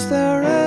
Is there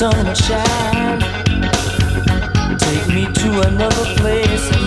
day the sun would shine. Take me to another place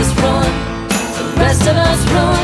us run, the rest of us run.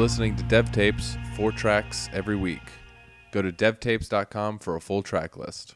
Listening to Devtapes, four tracks every week. Go to devtapes.com for a full track list.